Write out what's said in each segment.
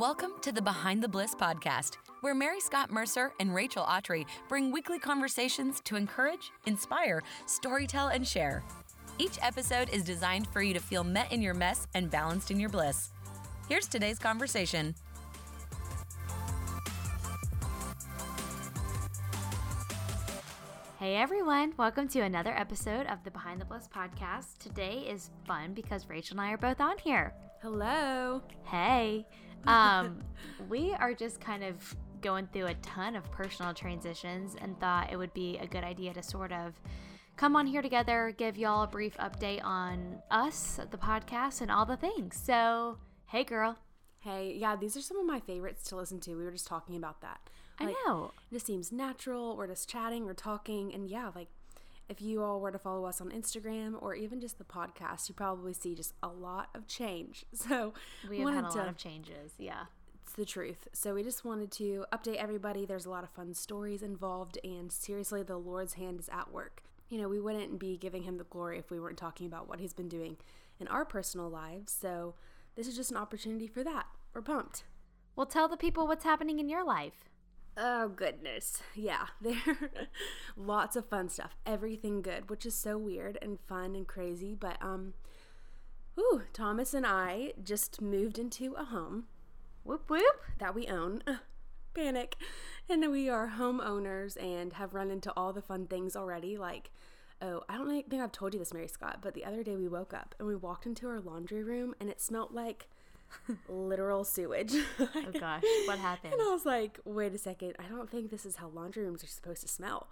Welcome to the Behind the Bliss podcast, where Mary Scott Mercer and Rachel Autry bring weekly conversations to encourage, inspire, storytell, and share. Each episode is designed for you to feel met in your mess and balanced in your bliss. Here's today's conversation. Hey everyone, welcome to another episode of the Behind the Bliss podcast. Today is fun because Rachel and I are both on here. Hello. Hey. Um, we are just kind of going through a ton of personal transitions and thought it would be a good idea to sort of come on here together, give y'all a brief update on us, the podcast, and all the things. So, hey girl. Hey, yeah, these are some of my favorites to listen to. We were just talking about that. I know. It just seems natural. We're just chatting or talking. And yeah, like if you all were to follow us on Instagram or even just the podcast, you probably see just a lot of change. So We have had a lot of changes. Yeah. It's the truth. So we just wanted to update everybody. There's a lot of fun stories involved, and seriously, the Lord's hand is at work. You know, we wouldn't be giving him the glory if we weren't talking about what he's been doing in our personal lives. So this is just an opportunity for that. We're pumped. Well, tell the people what's happening in your life. Oh goodness. Yeah, there lots of fun stuff. Everything good, which is so weird and fun and crazy, but um whew, Thomas and I just moved into a home Whoop whoop. that we own. Panic. And we are homeowners and have run into all the fun things already like Oh, I don't think I've told you this, Mary Scott, but the other day we woke up and we walked into our laundry room and it smelled like literal sewage. Oh gosh, what happened? And I was like, wait a second, I don't think this is how laundry rooms are supposed to smell.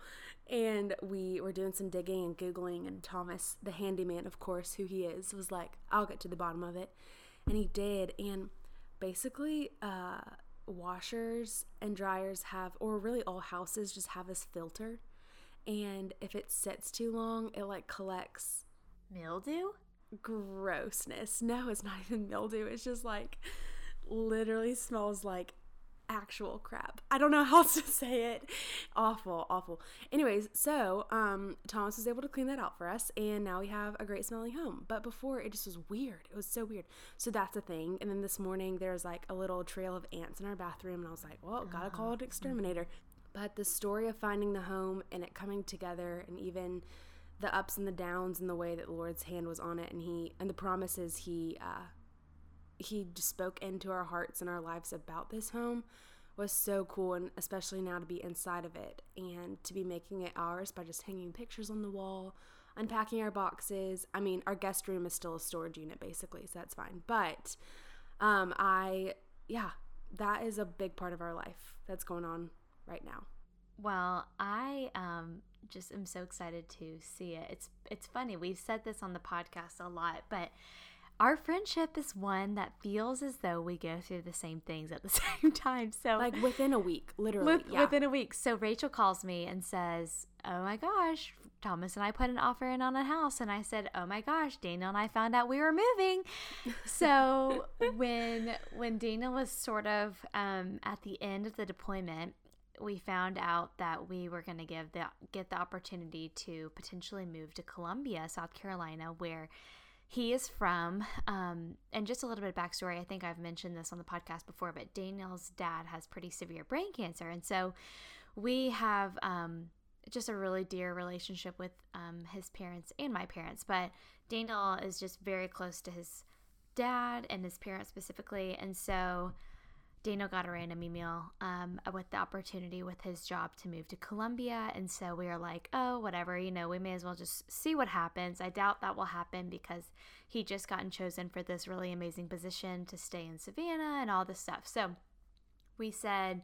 And we were doing some digging and Googling, and Thomas, the handyman, of course, who he is, was like, I'll get to the bottom of it. And he did. And basically, uh, washers and dryers have, or really all houses just have this filter. And if it sits too long, it like collects Mildew? Grossness. No, it's not even mildew. It's just like literally smells like actual crap. I don't know how else to say it. Awful, awful. Anyways, so um Thomas was able to clean that out for us and now we have a great smelling home. But before it just was weird. It was so weird. So that's the thing. And then this morning there's like a little trail of ants in our bathroom and I was like, well, gotta call an exterminator. But the story of finding the home and it coming together and even the ups and the downs and the way that the Lord's hand was on it and he and the promises he uh he spoke into our hearts and our lives about this home was so cool and especially now to be inside of it and to be making it ours by just hanging pictures on the wall unpacking our boxes. I mean our guest room is still a storage unit basically so that's fine. But um i yeah that is a big part of our life that's going on right now. Well, I um, just am so excited to see it. It's it's funny. We've said this on the podcast a lot, but our friendship is one that feels as though we go through the same things at the same time. So like within a week literally with, yeah. within a week. So Rachel calls me and says, "Oh my gosh, Thomas and I put an offer in on a house." And I said, "Oh my gosh, Daniel and I found out we were moving." so when when Daniel was sort of um, at the end of the deployment, we found out that we were going to give the get the opportunity to potentially move to Columbia, South Carolina, where he is from. Um, and just a little bit of backstory. I think I've mentioned this on the podcast before, but Daniel's dad has pretty severe brain cancer, and so we have um, just a really dear relationship with um, his parents and my parents. But Daniel is just very close to his dad and his parents specifically, and so. Daniel got a random email um, with the opportunity with his job to move to Columbia. And so we are like, oh, whatever, you know, we may as well just see what happens. I doubt that will happen because he just gotten chosen for this really amazing position to stay in Savannah and all this stuff. So we said,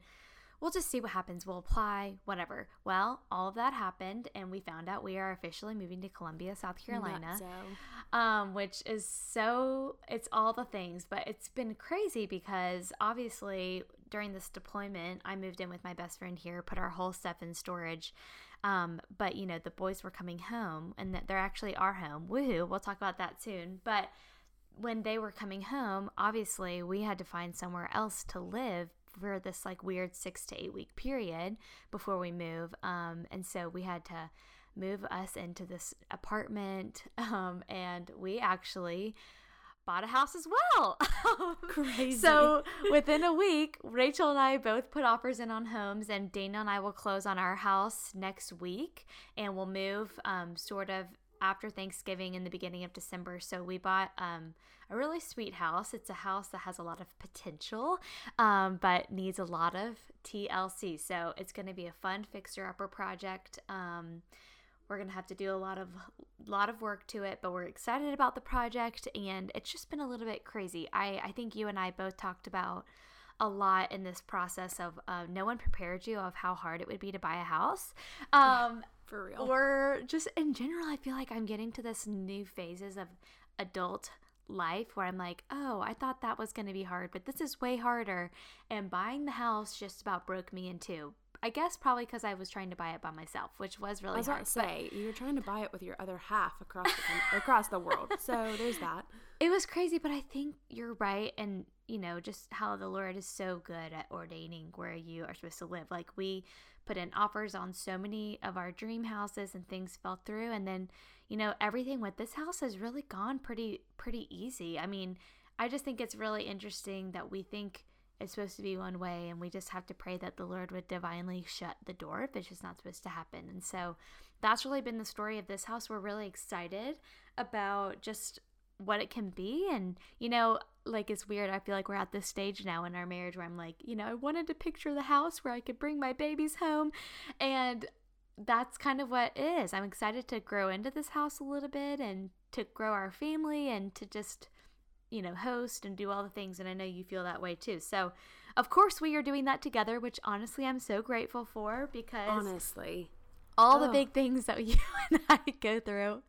we'll just see what happens. We'll apply, whatever. Well, all of that happened, and we found out we are officially moving to Columbia, South Carolina Nutso. Um, which is so it's all the things but it's been crazy because obviously during this deployment i moved in with my best friend here put our whole stuff in storage um, but you know the boys were coming home and that they're actually our home. Woohoo we'll talk about that soon. But when they were coming home obviously we had to find somewhere else to live for this like weird six to eight week period before we move um, and so we had to move us into this apartment um, and we actually bought a house as well. Crazy. So within a week, Rachel and I both put offers in on homes, and Dana and I will close on our house next week, and we'll move um, sort of after Thanksgiving in the beginning of December. So we bought um, a really sweet house. It's a house that has a lot of potential, um, but needs a lot of TLC. So it's going to be a fun fixer upper project. Um, we're gonna have to do a lot of lot of work to it, but we're excited about the project, and it's just been a little bit crazy. I I think you and I both talked about a lot in this process of uh, no one prepared you of how hard it would be to buy a house. Um, For real. or just in general, I feel like I'm getting to this new phases of adult life where I'm like, oh, I thought that was going to be hard, but this is way harder. And buying the house just about broke me in two. I guess probably because I was trying to buy it by myself, which was really I was hard. about to say you're trying to buy it with your other half across the across the world. So there's that. It was crazy, but I think you're right. And, you know, just how the Lord is so good at ordaining where you are supposed to live. Like, we put in offers on so many of our dream houses and things fell through. And then, you know, everything with this house has really gone pretty, pretty easy. I mean, I just think it's really interesting that we think it's supposed to be one way and we just have to pray that the Lord would divinely shut the door if it's just not supposed to happen. And so that's really been the story of this house. We're really excited about just what it can be and you know like it's weird i feel like we're at this stage now in our marriage where i'm like you know i wanted to picture the house where i could bring my babies home and that's kind of what it is i'm excited to grow into this house a little bit and to grow our family and to just you know host and do all the things and i know you feel that way too so of course we are doing that together which honestly i'm so grateful for because Honestly. All the Oh. big things that you and I go through,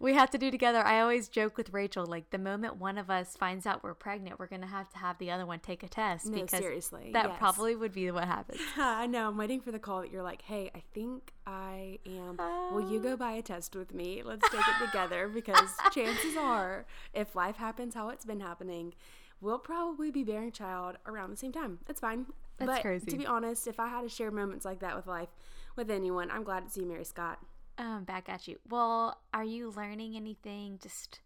we have to do together. I always joke with Rachel, like the moment one of us finds out we're pregnant, we're gonna have to have the other one take a test No, because seriously, that yes. probably would be what happens. I know. I'm waiting for the call that you're like, hey, I think I am. Will you go ah. buy a test with me? Let's take it together because chances are, if life happens how it's been happening, we'll probably be bearing child around the same time. It's fine. That's but crazy. to be honest, if I had to share moments like that with life, with anyone, I'm glad to see Mary Scott. Um, back at you. Well, are you learning anything? Just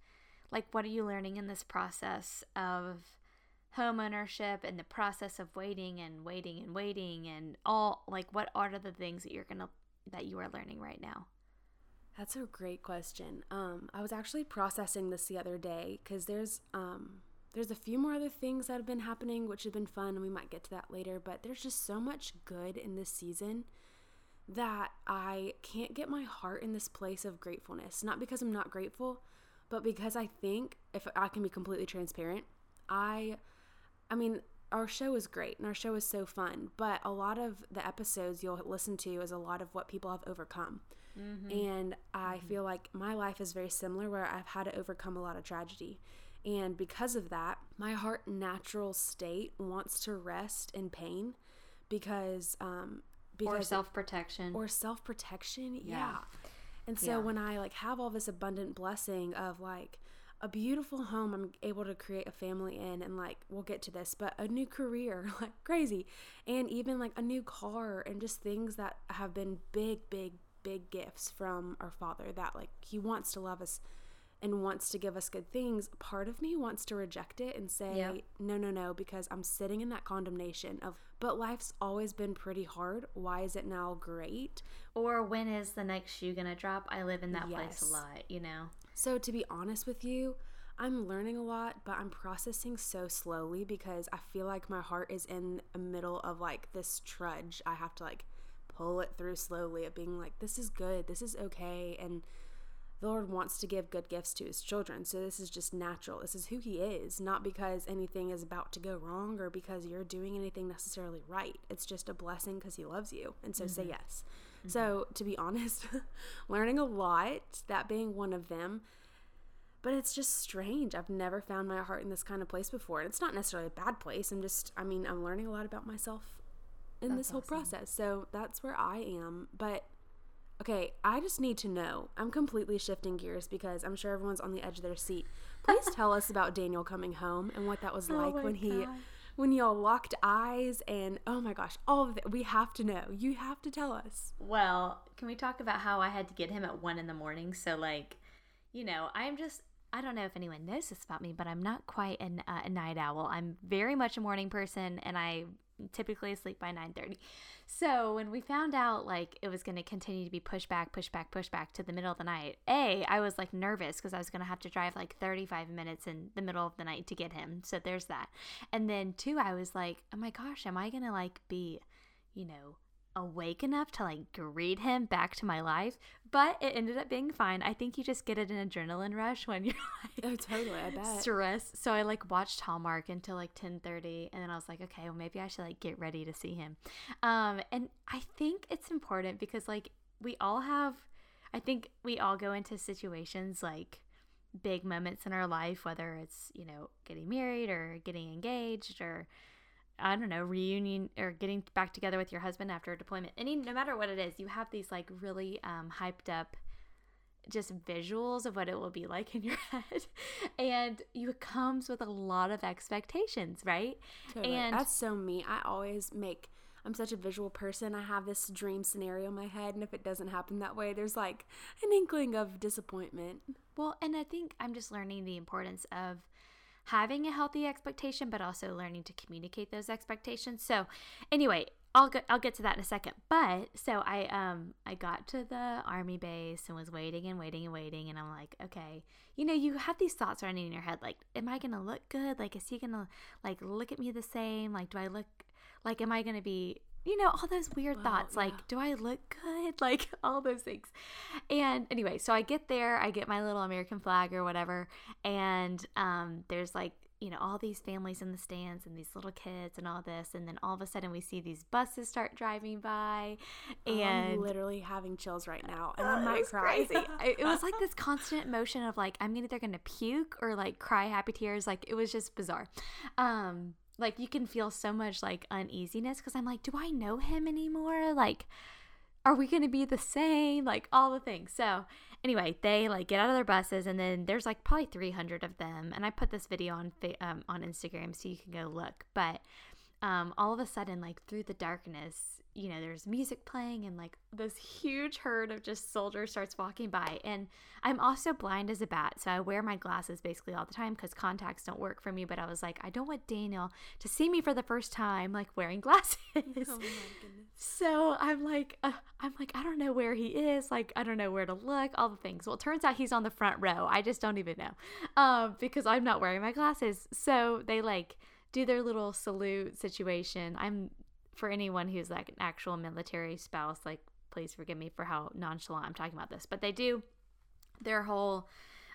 like what are you learning in this process of home ownership and the process of waiting and waiting and waiting and all like what are the things that you're gonna that you are learning right now? That's a great question. Um, I was actually processing this the other day because there's um, there's a few more other things that have been happening, which have been fun, and we might get to that later. But there's just so much good in this season that I can't get my heart in this place of gratefulness. Not because I'm not grateful, but because I think if I can be completely transparent, I I mean, our show is great and our show is so fun, but a lot of the episodes you'll listen to is a lot of what people have overcome. And I feel like my life is very similar where I've had to overcome a lot of tragedy. And because of that, my heart natural state wants to rest in pain because um because Or self protection. or self protection. Yeah. Yeah. And so Yeah. when I like have all this abundant blessing of like a beautiful home I'm able to create a family in and like we'll get to this, but a new career, like crazy. And even like a new car and just things that have been big, big, big gifts from our father that like he wants to love us and wants to give us good things, part of me wants to reject it and say, Yep. no, no, no, because I'm sitting in that condemnation of, but life's always been pretty hard. Why is it now great? Or when is the next shoe gonna drop? I live in that place a lot, you know. So, to be honest with you, I'm learning a lot, but I'm processing so slowly because I feel like my heart is in the middle of like this trudge. I have to like pull it through slowly of being like, this is good, this is okay. And the Lord wants to give good gifts to his children. So, this is just natural. This is who he is, not because anything is about to go wrong or because you're doing anything necessarily right. It's just a blessing because he loves you. And so, say mm-hmm. yes. Mm-hmm. So, to be honest, learning a lot, that being one of them, but it's just strange. I've never found my heart in this kind of place before. And it's not necessarily a bad place. I'm just, I mean, I'm learning a lot about myself in this whole process. So that's where I am. But okay, I just need to know. I'm completely shifting gears because I'm sure everyone's on the edge of their seat. Please tell us about Daniel coming home and what that was like my when he when y'all locked eyes and oh my gosh, all of it. We have to know. You have to tell us. Well, can we talk about how I had to get him at one in the morning? So, like, you know, I'm just, I don't know if anyone knows this about me, but I'm not quite an, uh, a night owl. I'm very much a morning person, and I typically asleep by 9:30. So when we found out like it was going to continue to be pushed back, pushed back, pushed back to the middle of the night, a I was like nervous because I was going to have to drive like 35 minutes in the middle of the night to get him. So there's that. And then two, I was like, oh my gosh, am I going to like be, you know, awake enough to like greet him back to my life, but it ended up being fine. I think you just get it an adrenaline rush when you're like Oh, totally. I bet. stressed. So I like watched Hallmark until like 10:30 and then I was like, okay, well maybe I should like get ready to see him. Um and I think it's important because like we all have I think we all go into situations like big moments in our life whether it's, you know, getting married or getting engaged or I don't know, reunion or getting back together with your husband after a deployment. Any no matter what it is, you have these like really um, hyped up just visuals of what it will be like in your head. And you it comes with a lot of expectations, right? Totally. And That's so me. I always make. I'm such a visual person. I have this dream scenario in my head, and if it doesn't happen that way, there's like an inkling of disappointment. well, and I think I'm just learning the importance of having a healthy expectation, but also learning to communicate those expectations. So, anyway, I'll I'll get to that in a second. But so I um I got to the army base and was waiting and waiting and waiting, and I'm like, okay, you know, you have these thoughts running in your head, like, am I gonna look good? Like, is he gonna like look at me the same? Like, do I look like, am I gonna be you know, all those weird Well, thoughts like, do I look good? Like, all those things. And anyway, so I get there, I get my little American flag or whatever, and um, there's like, you know, all these families in the stands and these little kids and all this. And then all of a sudden we see these buses start driving by. And I'm literally having chills right now, and Oh, I might cry. crazy. It was like this constant motion of like I'm either gonna puke or like cry happy tears. Like it was just bizarre. Um, like you can feel so much like uneasiness because I'm like, do I know him anymore? Like, are we gonna be the same? Like all the things. So anyway, they like get out of their buses and then there's like probably 300 of them. And I put this video on um, on Instagram so you can go look. But um, all of a sudden, like through the darkness, you know, there's music playing and like this huge herd of just soldiers starts walking by. And I'm also blind as a bat, so I wear my glasses basically all the time because contacts don't work for me. But I was like, I don't want Daniel to see me for the first time, like wearing glasses. oh my goodness. So I'm like, uh, I'm like, I don't know where he is. Like, I don't know where to look. All the things. Well, it turns out he's on the front row. I just don't even know, um, because I'm not wearing my glasses. So they like do their little salute situation. I'm for anyone who's like an actual military spouse. Like, please forgive me for how nonchalant I'm talking about this, but they do their whole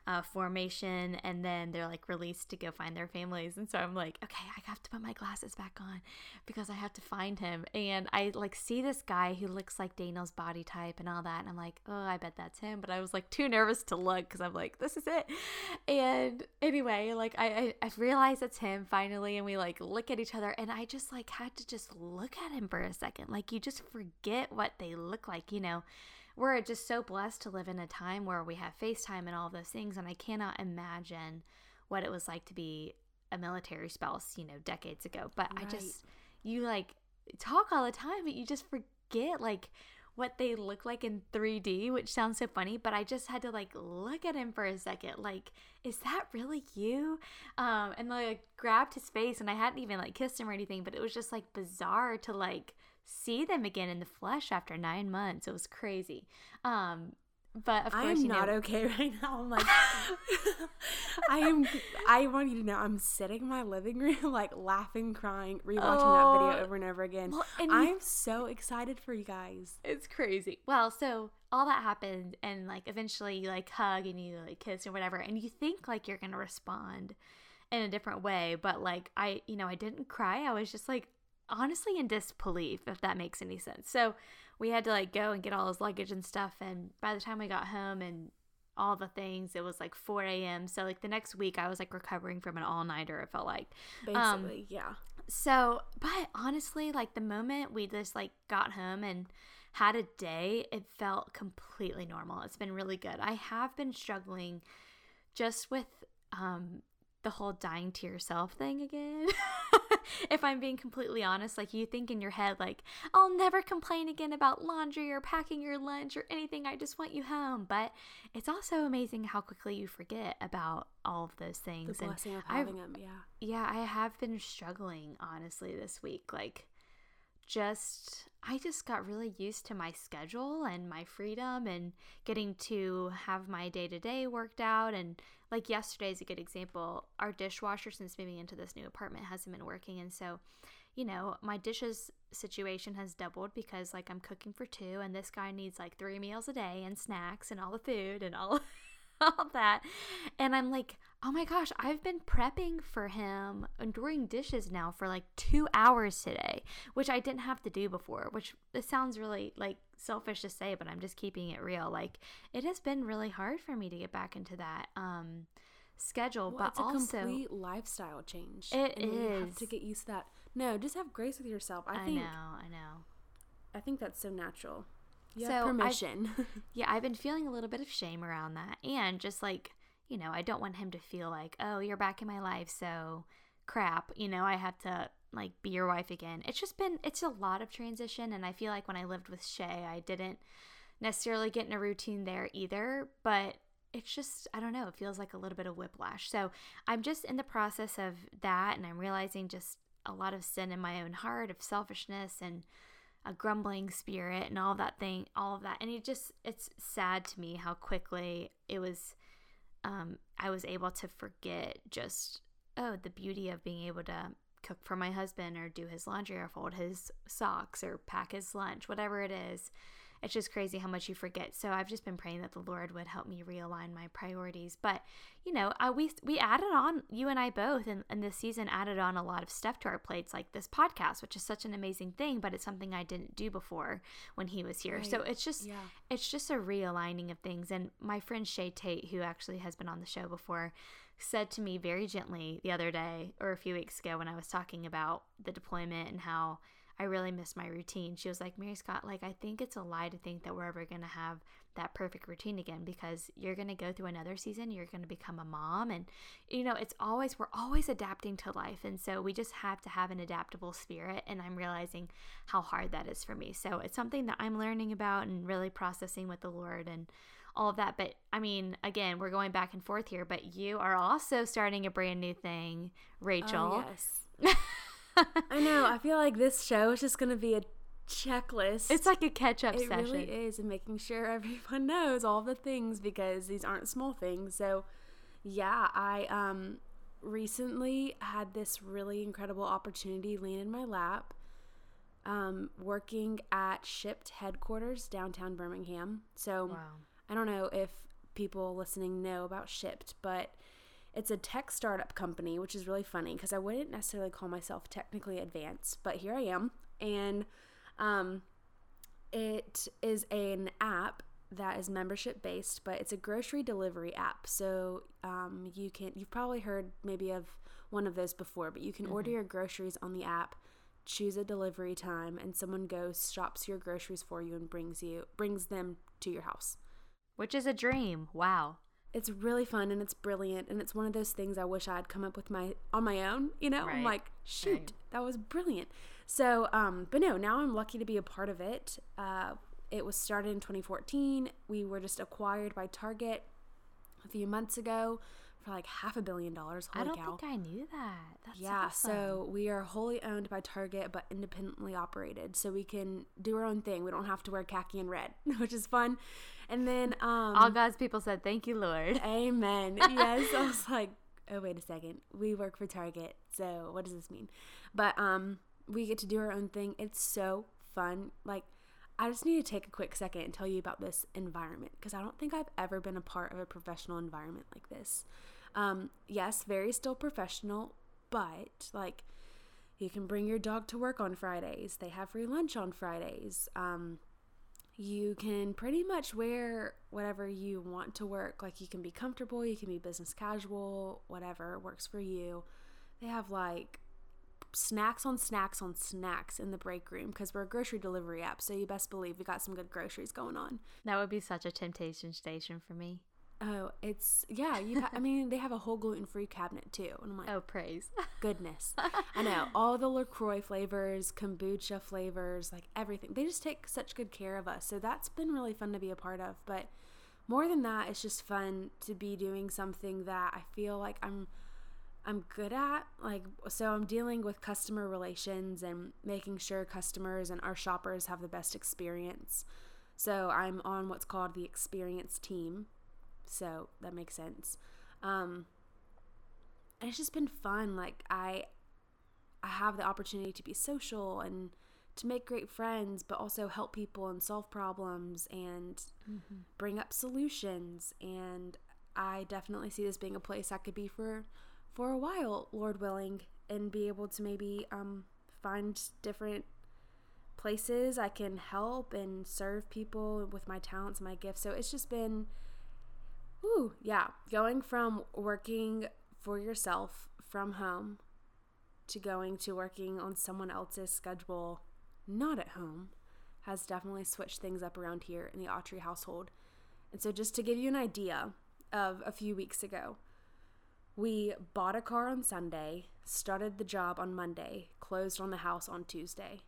uh, formation and then they're like released to go find their families and so i'm like okay i have to put my glasses back on because i have to find him. And i like see this guy who looks like daniel's body type and all that and i'm like oh i bet that's him. But i was like too nervous to look because i'm like this is it. And anyway like I, I i realized it's him finally and we like look at each other and i just like had to just look at him for a second. Like you just forget what they look like you know we're just so blessed to live in a time where we have FaceTime and all of those things. And I cannot imagine what it was like to be a military spouse, you know, decades ago. But I just, you like talk all the time, but you just forget like what they look like in 3D, which sounds so funny, but I just had to like look at him for a second. Like, is that really you? Um, and like grabbed his face and I hadn't even like kissed him or anything, but it was just like bizarre to like see them again in the flesh after nine months. It was crazy. Um, but of course, I'm you know, not okay right now. I'm like, I am. I want you to know, I'm sitting in my living room, like laughing, crying, rewatching that Oh. video over and over again. Well, and I'm so excited for you guys. It's crazy. Well, so all that happened, and like eventually you like hug and you like kiss or whatever, and you think like you're gonna respond in a different way, but like I, you know, I didn't cry. I was just like honestly in disbelief, if that makes any sense. So we had to like go and get all his luggage and stuff, and by the time we got home and all the things, it was like 4 a.m. So like the next week, I was like recovering from an all nighter. It felt like. Um, Basically, yeah. So, but honestly, like the moment we just like got home and had a day, it felt completely normal. It's been really good. I have been struggling just with um the whole dying to yourself thing again. if I'm being completely honest, like you think in your head, like, I'll never complain again about laundry or packing your lunch or anything. I just want you home. But it's also amazing how quickly you forget about all of those things. The blessing and of having I've, them, yeah. Yeah, I have been struggling, honestly, this week. Like, just I just got really used to my schedule and my freedom and getting to have my day to day worked out. And like yesterday is a good example. Our dishwasher, since moving into this new apartment, hasn't been working. And so, you know, my dishes situation has doubled because like I'm cooking for two, and this guy needs like three meals a day and snacks and all the food and all. all that. And I'm like, oh my gosh, I've been prepping for him and doing dishes now for like two hours today, which I didn't have to do before, which it sounds really like selfish to say, but I'm just keeping it real. Like it has been really hard for me to get back into that. Um, schedule, well, but it's a also complete lifestyle change. It is. You have to get used to that. No, just have grace with yourself. I, I think. know. I know. I think that's so natural. You so permission. I've, yeah, I've been feeling a little bit of shame around that. And just like, you know, I don't want him to feel like, oh, you're back in my life, so crap. You know, I have to like be your wife again. It's just been, it's a lot of transition. And I feel like when I lived with Shay, I didn't necessarily get in a routine there either. But it's just, I don't know, it feels like a little bit of whiplash. So I'm just in the process of that. And I'm realizing just a lot of sin in my own heart of selfishness and a grumbling spirit and all that thing, all of that. And it just, it's sad to me how quickly it was, um, I was able to forget just, oh, the beauty of being able to cook for my husband or do his laundry or fold his socks or pack his lunch, whatever it is it's just crazy how much you forget. So I've just been praying that the Lord would help me realign my priorities. But you know, I, we we added on you and I both, and, and this season added on a lot of stuff to our plates, like this podcast, which is such an amazing thing. But it's something I didn't do before when he was here. Right. So it's just yeah. it's just a realigning of things. And my friend Shay Tate, who actually has been on the show before, said to me very gently the other day or a few weeks ago when I was talking about the deployment and how I really miss my routine. She was like, Mary Scott, like, I think it's a lie to think that we're ever going to have that perfect routine again because you're going to go through another season. You're going to become a mom. And, you know, it's always, we're always adapting to life. And so we just have to have an adaptable spirit. And I'm realizing how hard that is for me. So it's something that I'm learning about and really processing with the Lord and all of that. But I mean, again, we're going back and forth here, but you are also starting a brand new thing, oh, Rachel. Oh, yes. I know. I feel like this show is just going to be a checklist. It's like a catch up session. It really is, and making sure everyone knows all the things because these aren't small things. So, yeah, I um recently had this really incredible opportunity land in my lap. Um, working at Shipt headquarters downtown Birmingham. So, wow. I don't know if people listening know about Shipt, but it's a tech startup company, which is really funny because I wouldn't necessarily call myself technically advanced, but here I am. And um, it is an app that is membership based, but it's a grocery delivery app. So um, you can, you've probably heard maybe of one of those before, but you can mm-hmm. order your groceries on the app, choose a delivery time, and someone goes, shops your groceries for you and brings you, brings them to your house. Which is a dream. Wow it's really fun and it's brilliant and it's one of those things I wish I had come up with my on my own, you know? Right. I'm like, shoot, right. that was brilliant. So, um, but no, now I'm lucky to be a part of it. Uh, it was started in 2014. We were just acquired by Target a few months ago for like half a billion dollars. Holy I don't cow. think I knew that. That's yeah, awesome. so we are wholly owned by Target but independently operated. So we can do our own thing. We don't have to wear khaki and red, which is fun. And then um all God's people said, "Thank you, Lord." Amen. yes, I was like, "Oh, wait a second. We work for Target. So, what does this mean?" But um we get to do our own thing. It's so fun. Like I just need to take a quick second and tell you about this environment because I don't think I've ever been a part of a professional environment like this. Um, yes, very still professional, but like you can bring your dog to work on Fridays. They have free lunch on Fridays. Um, you can pretty much wear whatever you want to work. Like you can be comfortable, you can be business casual, whatever works for you. They have like snacks on snacks on snacks in the break room because we're a grocery delivery app. So you best believe we got some good groceries going on. That would be such a temptation station for me. Oh, it's yeah. You, ha- I mean, they have a whole gluten free cabinet too, and I'm like, Oh, praise. goodness. I know all the LaCroix flavors, kombucha flavors, like everything. They just take such good care of us. So that's been really fun to be a part of. But more than that, it's just fun to be doing something that I feel like I'm I'm good at. Like so I'm dealing with customer relations and making sure customers and our shoppers have the best experience. So I'm on what's called the experience team. So that makes sense. Um and it's just been fun. Like I I have the opportunity to be social and to make great friends, but also help people and solve problems and bring up solutions. And I definitely see this being a place I could be for for a while, Lord willing, and be able to maybe um, find different places I can help and serve people with my talents, and my gifts. So it's just been, whoo, yeah, going from working for yourself from home to going to working on someone else's schedule, not at home, has definitely switched things up around here in the Autry household. And so, just to give you an idea of a few weeks ago, we bought a car on Sunday, started the job on Monday, closed on the house on Tuesday,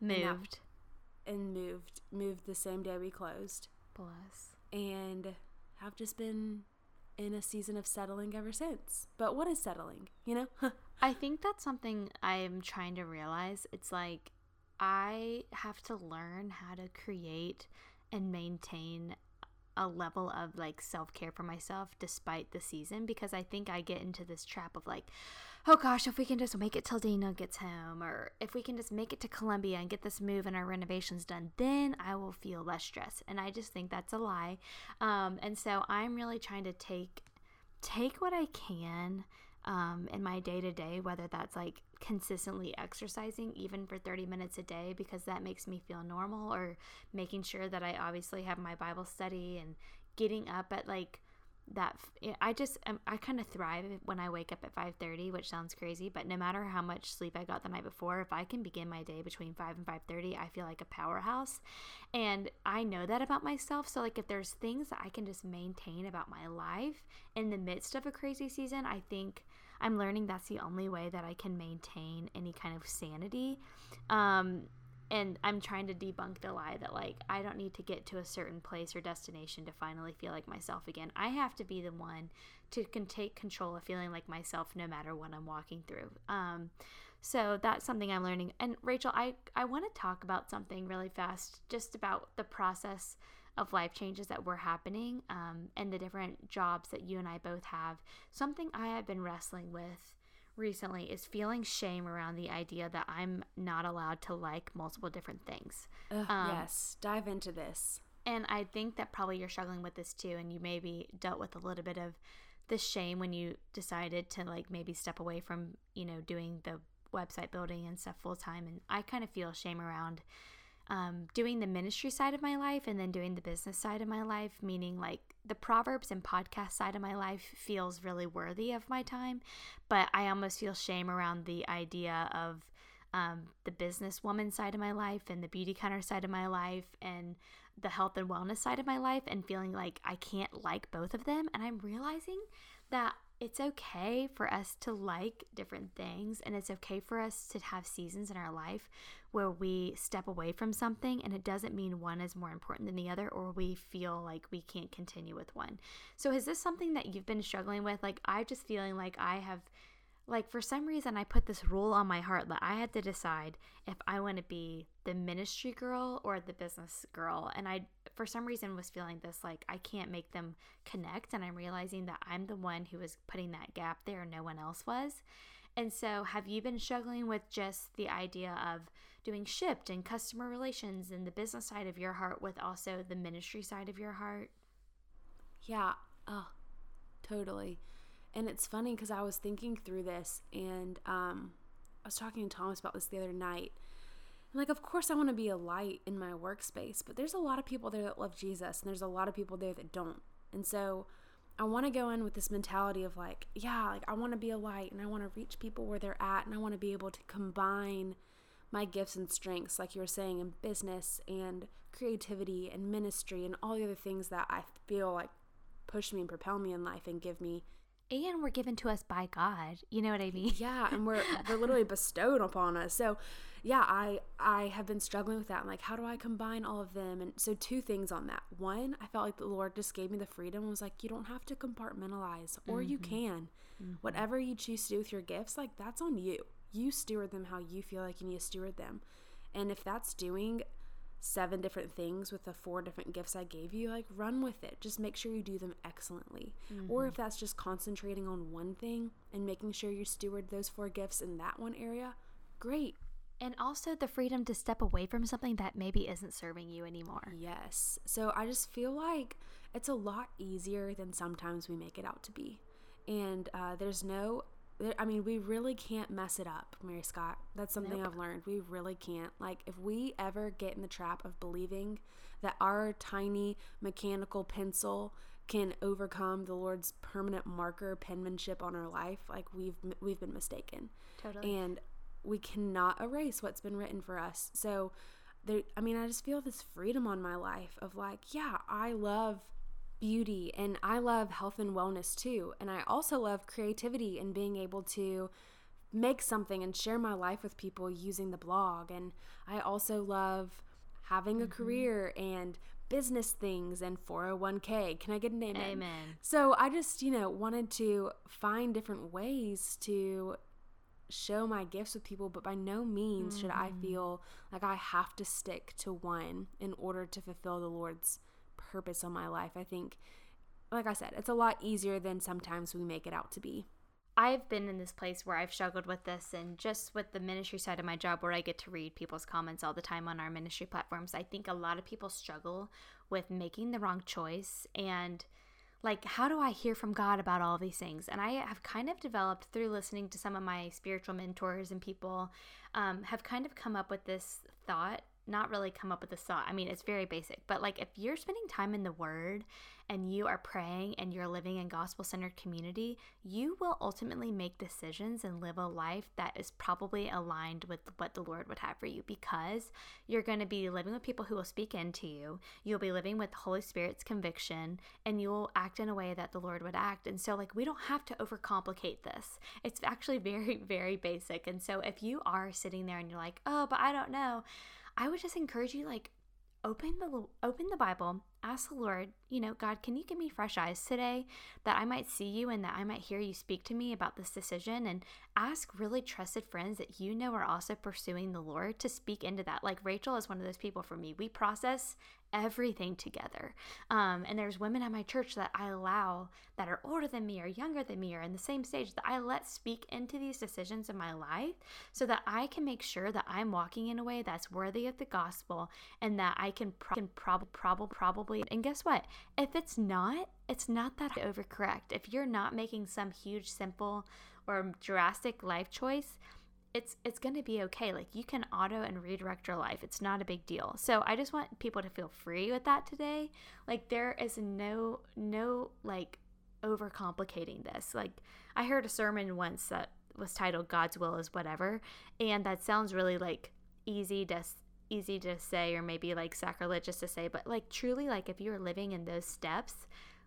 Moved. and moved moved the same day we closed, Bless. and have just been in a season of settling ever since. But what is settling? You know? I think that's something I'm trying to realize. It's like I have to learn how to create and maintain a level of like self care for myself despite the season because I think I get into this trap of like, oh gosh, if we can just make it till Dana gets home, or if we can just make it to Columbia and get this move and our renovations done, then I will feel less stress. And I just think that's a lie. Um, and so I'm really trying to take take what I can um, in my day to day, whether that's like consistently exercising, even for 30 minutes a day, because that makes me feel normal, or making sure that I obviously have my Bible study and getting up at like that i just um, i kind of thrive when i wake up at 5.30 which sounds crazy but no matter how much sleep i got the night before if i can begin my day between 5 and 5.30 i feel like a powerhouse. And i know that about myself so like if there's things that i can just maintain about my life in the midst of a crazy season i think i'm learning that's the only way that i can maintain any kind of sanity um, and I'm trying to debunk the lie that like I don't need to get to a certain place or destination to finally feel like myself again. I have to be the one to can take control of feeling like myself no matter what I'm walking through. Um, so that's something I'm learning. And Rachel, I I want to talk about something really fast, just about the process of life changes that were happening um, and the different jobs that you and I both have. Something I have been wrestling with recently is feeling shame around the idea that I'm not allowed to like multiple different things. Ugh, Um, yes, dive into this. And I think that probably you're struggling with this too, and you maybe dealt with a little bit of the shame when you decided to like maybe step away from, you know, doing the website building and stuff full time. And I kind of feel shame around um, doing the ministry side of my life and then doing the business side of my life, meaning like the Proverbs and podcast side of my life feels really worthy of my time, but I almost feel shame around the idea of um, the businesswoman side of my life and the Beautycounter side of my life and the health and wellness side of my life and feeling like I can't like both of them. And I'm realizing that it's okay for us to like different things and it's okay for us to have seasons in our life where we step away from something and it doesn't mean one is more important than the other or we feel like we can't continue with one. So is this something that you've been struggling with? Like I'm just feeling like I have like for some reason I put this rule on my heart that I had to decide if I want to be the ministry girl or the business girl and I for some reason was feeling this like I can't make them connect and I'm realizing that I'm the one who was putting that gap there no one else was. And so have you been struggling with just the idea of doing Shipt and customer relations and the business side of your heart with also the ministry side of your heart? Yeah. Oh, totally. And it's funny because I was thinking through this and um, I was talking to Thomas about this the other night. And like, of course, I want to be a light in my workspace, but there's a lot of people there that love Jesus and there's a lot of people there that don't. And so I want to go in with this mentality of like, yeah, like I want to be a light and I want to reach people where they're at and I want to be able to combine my gifts and strengths, like you were saying, in business and creativity and ministry and all the other things that I feel like push me and propel me in life and give me and we're given to us by God. You know what I mean? Yeah, and we're they're literally bestowed upon us. So, yeah, I I have been struggling with that. I'm like, how do I combine all of them? And so, two things on that. One, I felt like the Lord just gave me the freedom. and Was like, you don't have to compartmentalize, or mm-hmm. you can. Mm-hmm. Whatever you choose to do with your gifts, like that's on you. You steward them how you feel like you need to steward them. And if that's doing seven different things with the four different gifts I gave you, like run with it. Just make sure you do them excellently. Mm-hmm. Or if that's just concentrating on one thing and making sure you steward those four gifts in that one area, great. And also the freedom to step away from something that maybe isn't serving you anymore. Yes. So I just feel like it's a lot easier than sometimes we make it out to be. And uh, there's no I mean, we really can't mess it up, Mary Scott. That's something nope. I've learned. We really can't. Like, if we ever get in the trap of believing that our tiny mechanical pencil can overcome the Lord's permanent marker penmanship on our life, like we've we've been mistaken. Totally. And we cannot erase what's been written for us. So, there. I mean, I just feel this freedom on my life of like, yeah, I love beauty and I love health and wellness too. And I also love creativity and being able to make something and share my life with people using the blog. And I also love having a mm-hmm. career and business things and 401k. Can I get an amen? Amen. So I just, you know, wanted to find different ways to show my gifts with people, but by no means mm-hmm. should I mm-hmm. feel like I have to stick to one in order to fulfill the Lord's purpose on my life. I think, like I said, it's a lot easier than sometimes we make it out to be. I've been in this place where I've struggled with this, and just with the ministry side of my job, where I get to read people's comments all the time on our ministry platforms, I think a lot of people struggle with making the wrong choice and like how do i hear from god about all these things and i have kind of developed through listening to some of my spiritual mentors and people um, have kind of come up with this thought not really come up with a thought. I mean, it's very basic, but like if you're spending time in the Word and you are praying and you're living in gospel centered community, you will ultimately make decisions and live a life that is probably aligned with what the Lord would have for you because you're going to be living with people who will speak into you. You'll be living with the Holy Spirit's conviction and you'll act in a way that the Lord would act. And so, like, we don't have to overcomplicate this. It's actually very, very basic. And so, if you are sitting there and you're like, oh, but I don't know, I would just encourage you like open the open the Bible, ask the Lord, you know, God, can you give me fresh eyes today that I might see you and that I might hear you speak to me about this decision and ask really trusted friends that you know are also pursuing the Lord to speak into that. Like Rachel is one of those people for me. We process everything together. Um, and there's women at my church that I allow that are older than me or younger than me or in the same stage that I let speak into these decisions in my life so that I can make sure that I'm walking in a way that's worthy of the gospel and that I can, pro- can prob- prob- probably. And guess what? If it's not, it's not that overcorrect. If you're not making some huge, simple, or drastic life choice, it's it's going to be okay. Like you can auto and redirect your life. It's not a big deal. So I just want people to feel free with that today. Like there is no no like overcomplicating this. Like I heard a sermon once that was titled God's will is whatever, and that sounds really like easy to easy to say or maybe like sacrilegious to say, but like truly like if you're living in those steps,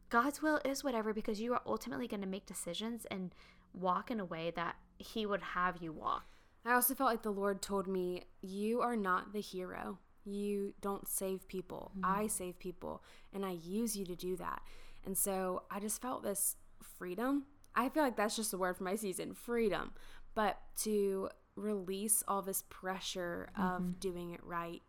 God's will is whatever because you are ultimately going to make decisions and walk in a way that he would have you walk. I also felt like the Lord told me, You are not the hero. You don't save people. Mm-hmm. I save people, and I use you to do that. And so I just felt this freedom. I feel like that's just the word for my season freedom. But to release all this pressure mm-hmm. of doing it right.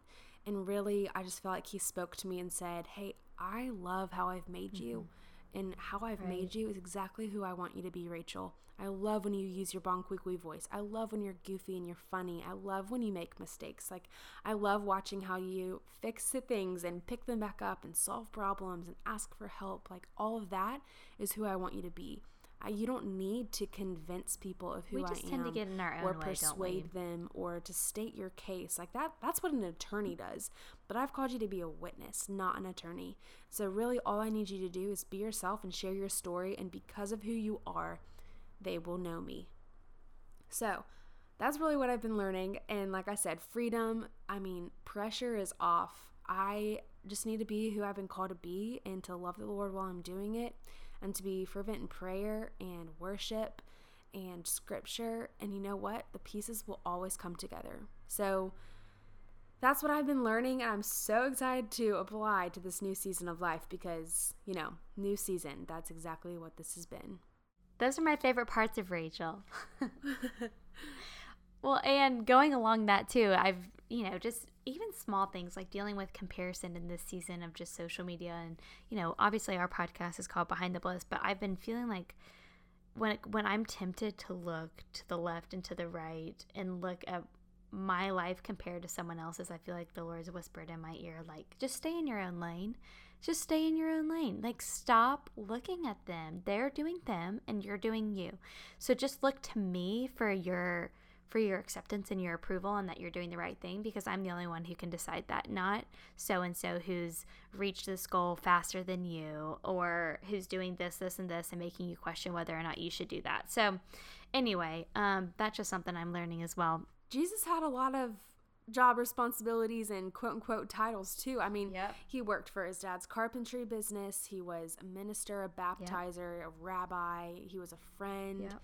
And really, I just felt like He spoke to me and said, Hey, I love how I've made mm-hmm. you and how I've right. made you is exactly who I want you to be, Rachel. I love when you use your Bon Qui Qui voice. I love when you're goofy and you're funny. I love when you make mistakes. Like I love watching how you fix the things and pick them back up and solve problems and ask for help. Like all of that is who I want you to be. I, you don't need to convince people of who we just I tend am to get in our own or way, persuade them or to state your case. Like that that's what an attorney does. But I've called you to be a witness not an attorney. So really all I need you to do is be yourself and share your story and because of who you are they will know me. So that's really what I've been learning. And like I said freedom I mean pressure is off. I just need to be who I've been called to be and to love the Lord while I'm doing it and to be fervent in prayer and worship and scripture. And you know what? The pieces will always come together. So that's what I've been learning. And I'm so excited to apply to this new season of life because, you know, new season, that's exactly what this has been. Those are my favorite parts of Rachel. well, and going along that too, I've, you know, just even small things like dealing with comparison in this season of just social media and you know obviously our podcast is called behind the bliss but i've been feeling like when when i'm tempted to look to the left and to the right and look at my life compared to someone else's i feel like the lord's whispered in my ear like just stay in your own lane. Just stay in your own lane. Like stop looking at them. They're doing them and you're doing you. So just look to me for your for your acceptance and your approval and that you're doing the right thing because I'm the only one who can decide that, not so and so who's reached this goal faster than you or who's doing this, this, and this and making you question whether or not you should do that. So, anyway, um, that's just something I'm learning as well. Jesus had a lot of job responsibilities and quote unquote titles too. I mean, Yep. he worked for his dad's carpentry business. He was a minister, a baptizer, a rabbi. He was a friend. Yep.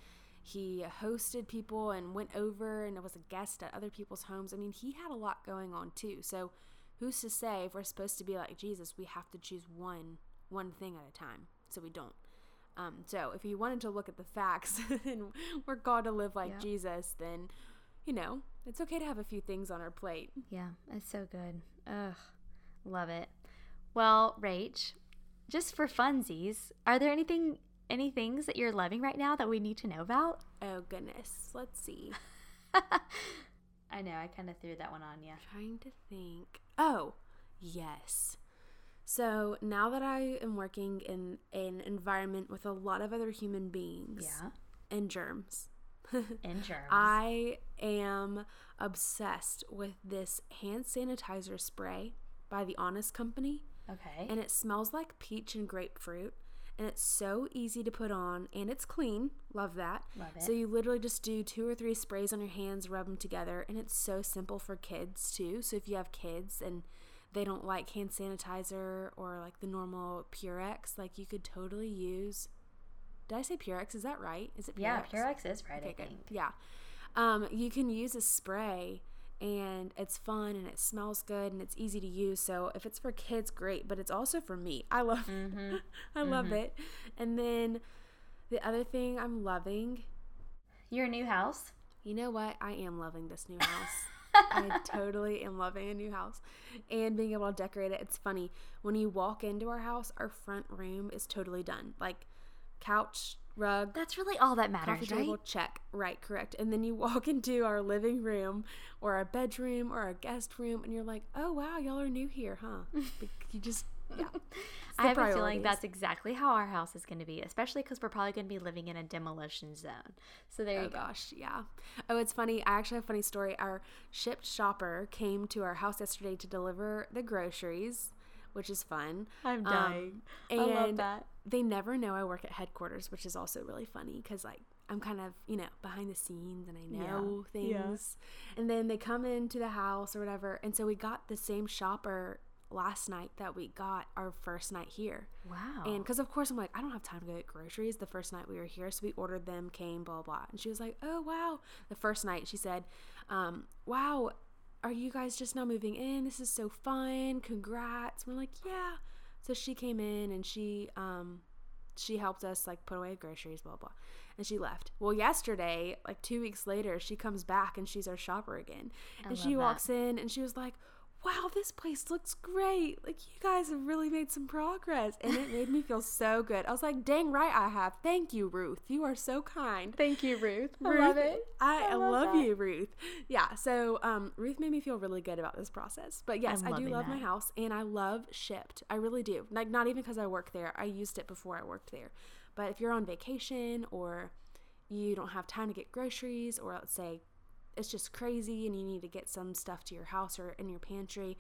He hosted people and went over and was a guest at other people's homes. I mean, he had a lot going on too. So, who's to say if we're supposed to be like Jesus, we have to choose one one thing at a time. So we don't. Um, so if you wanted to look at the facts and we're called to live like Yep. Jesus, then you know it's okay to have a few things on our plate. Yeah, it's so good. Ugh, love it. Well, Rach, just for funsies, are there anything any things that you're loving right now that we need to know about? Oh goodness, let's see. I know, I kind of threw that one on you. Trying to think. Oh, yes. So now that I am working in an environment with a lot of other human beings Yeah, and germs, and germs. I am obsessed with this hand sanitizer spray by the Honest Company. okay. And it smells like peach and grapefruit. And it's so easy to put on and it's clean. Love that. Love it. So you literally just do two or three sprays on your hands, rub them together, and it's so simple for kids too. So if you have kids and they don't like hand sanitizer or like the normal Purex, like you could totally use. Did I say Purex? Is that right? Is it Purex? yeah, Purex is right, Okay, I good. think. Yeah. Um, you can use a spray and it's fun and it smells good and it's easy to use. So if it's for kids, great, but it's also for me. I love Mm-hmm. I love it. And then the other thing I'm loving, Your new house? you know what? I am loving this new house. I totally am loving a new house and being able to decorate it. It's funny. When you walk into our house, our front room is totally done. Like couch, rug, That's really all that coffee matters, table right? check right correct and then you walk into our living room or our bedroom or our guest room and you're like oh wow y'all are new here huh you just yeah I have a feeling that's exactly how our house is going to be, especially because we're probably going to be living in a demolition zone. So there Oh you go. gosh, yeah. Oh, it's funny. I actually have a funny story. Our Shipt shopper came to our house yesterday to deliver the groceries, which is fun. I'm Um, dying. and I love that. They never know I work at headquarters, which is also really funny because like I'm kind of you know behind the scenes and I know Yeah. things. And then they come into the house or whatever, and so we got the same shopper last night that we got our first night here. Wow. And because of course I'm like I don't have time to go get groceries the first night we were here, so we ordered them, came, blah blah. And she was like, "Oh wow!" The first night she said, um, "Wow, are you guys just now moving in? This is so fun! Congrats!" We're like, "Yeah." So she came in and she um, she helped us like put away groceries, blah blah, and she left. Well, yesterday, like two weeks later, she comes back and she's our shopper again, I and she love walks in and she was like. Wow, this place looks great. Like, you guys have really made some progress. And it made me feel so good. I was like, dang right I have. Thank you, Ruth. You are so kind. Thank you, Ruth. I Ruth, love it. I, I love, love you, Ruth. Yeah, so um, Ruth made me feel really good about this process. But yes, I'm I do love my house and I love Shipt. I really do. Like, not even because I work there, I used it before I worked there. But if you're on vacation or you don't have time to get groceries, or let's say it's just crazy and you need to get some stuff to your house or in your pantry,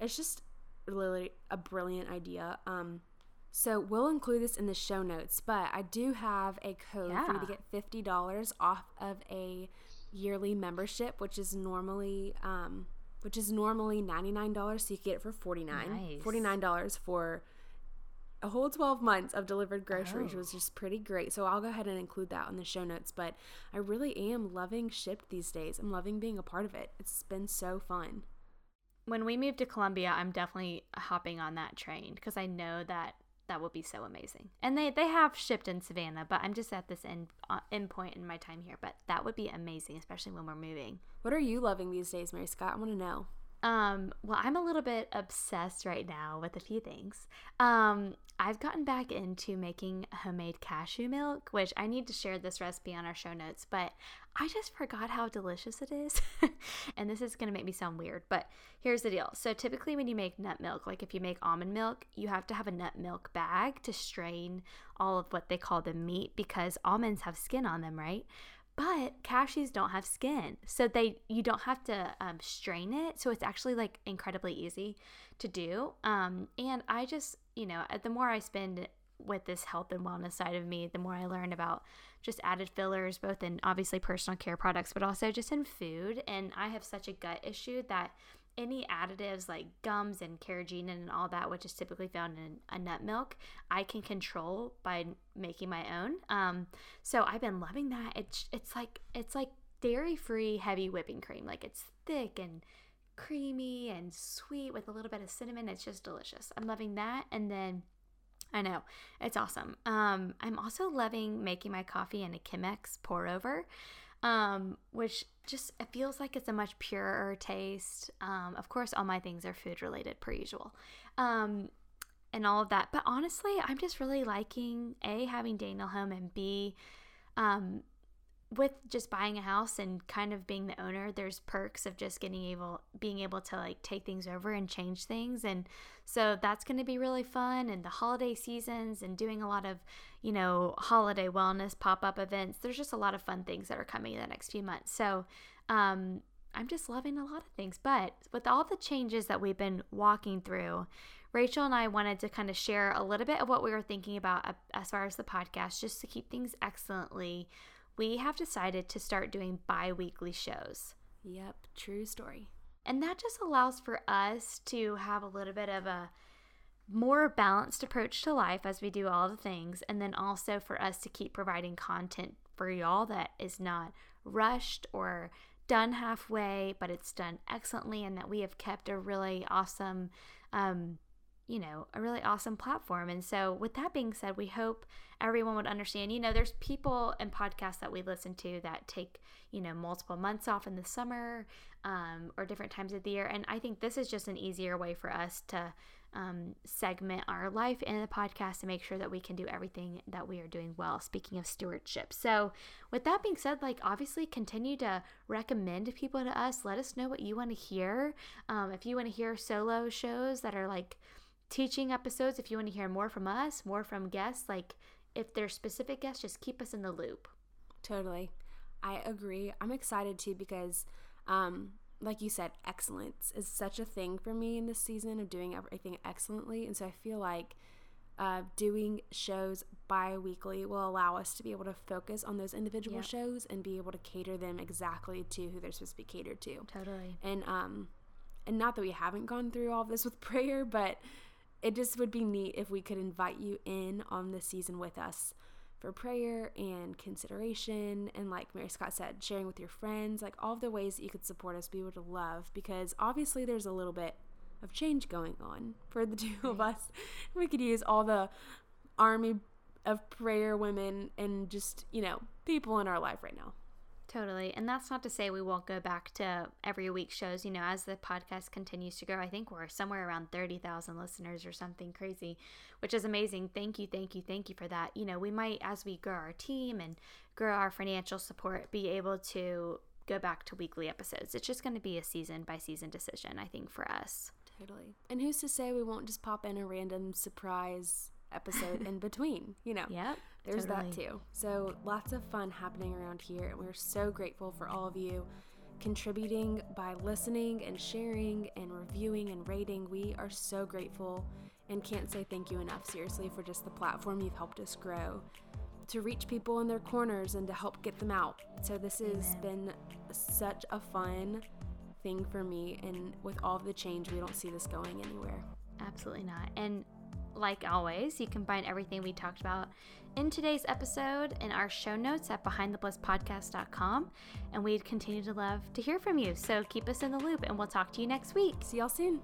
it's just really a brilliant idea. Um, so we'll include this in the show notes, but I do have a code for you to get fifty dollars off of a yearly membership, which is normally um, which is normally $99, so you can get it for 49 Nice. $49 for a whole 12 months of delivered groceries Oh. was just pretty great. So I'll go ahead and include that on the show notes. But I really am loving Shipt these days. I'm loving being a part of it. It's been so fun. When we move to Columbia, I'm definitely hopping on that train because I know that that would be so amazing. And they they have Shipt in Savannah, but I'm just at this end uh, end point in my time here. But that would be amazing, especially when we're moving. What are you loving these days, Mary Scott? I want to know. Um, well, I'm a little bit obsessed right now with a few things. Um, I've gotten back into making homemade cashew milk, which I need to share this recipe on our show notes, but I just forgot how delicious it is. and this is going to make me sound weird, but here's the deal. So, typically, when you make nut milk, like if you make almond milk, you have to have a nut milk bag to strain all of what they call the meat because almonds have skin on them, right? But cashews don't have skin so they you don't have to um, strain it so it's actually like incredibly easy to do um, and i just you know uh, the more i spend with this health and wellness side of me the more i learn about just added fillers both in obviously personal care products but also just in food and i have such a gut issue that any additives like gums and carrageenan and all that, which is typically found in a nut milk, I can control by making my own. Um, so I've been loving that. It's it's like it's like dairy free heavy whipping cream. Like it's thick and creamy and sweet with a little bit of cinnamon. It's just delicious. I'm loving that. And then I know it's awesome. Um, I'm also loving making my coffee in a Chemex pour over um, which just it feels like it's a much purer taste. Um, of course, all my things are food related per usual, um, and all of that. But honestly, I'm just really liking a having Daniel home and b um, with just buying a house and kind of being the owner. There's perks of just getting able being able to like take things over and change things, and so that's going to be really fun. And the holiday seasons and doing a lot of you know, holiday wellness pop up events. There's just a lot of fun things that are coming in the next few months. So, um, I'm just loving a lot of things. But with all the changes that we've been walking through, Rachel and I wanted to kind of share a little bit of what we were thinking about as far as the podcast, just to keep things excellently. We have decided to start doing bi weekly shows. Yep, true story. And that just allows for us to have a little bit of a more balanced approach to life as we do all the things, and then also for us to keep providing content for y'all that is not rushed or done halfway, but it's done excellently, and that we have kept a really awesome, um, you know, a really awesome platform. And so, with that being said, we hope everyone would understand. You know, there's people and podcasts that we listen to that take, you know, multiple months off in the summer um, or different times of the year. And I think this is just an easier way for us to um, segment our life in the podcast to make sure that we can do everything that we are doing well. Speaking of stewardship. So, with that being said, like obviously continue to recommend people to us. Let us know what you want to hear. Um, if you want to hear solo shows that are like teaching episodes, if you want to hear more from us, more from guests, like if there's specific guests, just keep us in the loop. Totally. I agree. I'm excited too because, um, like you said, excellence is such a thing for me in this season of doing everything excellently. And so I feel like uh, doing shows bi weekly will allow us to be able to focus on those individual Yep. shows and be able to cater them exactly to who they're supposed to be catered to. Totally. And, um, and not that we haven't gone through all this with prayer, but it just would be neat if we could invite you in on the season with us for prayer and consideration and like Mary Scott said, sharing with your friends, like all the ways that you could support us, be able to love because obviously there's a little bit of change going on for the two of us. We could use all the army of prayer women and just, you know, people in our life right now. Totally. And that's not to say we won't go back to every week shows. You know, as the podcast continues to grow, I think we're somewhere around 30,000 listeners or something crazy, which is amazing. Thank you, thank you, thank you for that. You know, we might, as we grow our team and grow our financial support, be able to go back to weekly episodes. It's just going to be a season by season decision, I think, for us. Totally. And who's to say we won't just pop in a random surprise episode in between, you know? Yep. There's that too. So lots of fun happening around here, and we're so grateful for all of you contributing by listening and sharing and reviewing and rating. We are so grateful and can't say thank you enough, seriously, for just the platform you've helped us grow to reach people in their corners and to help get them out. So this has been such a fun thing for me. And with all of the change, we don't see this going anywhere. Absolutely not. And like always, you can find everything we talked about in today's episode in our show notes at behindtheblisspodcast.com. And we'd continue to love to hear from you. So keep us in the loop and we'll talk to you next week. See y'all soon.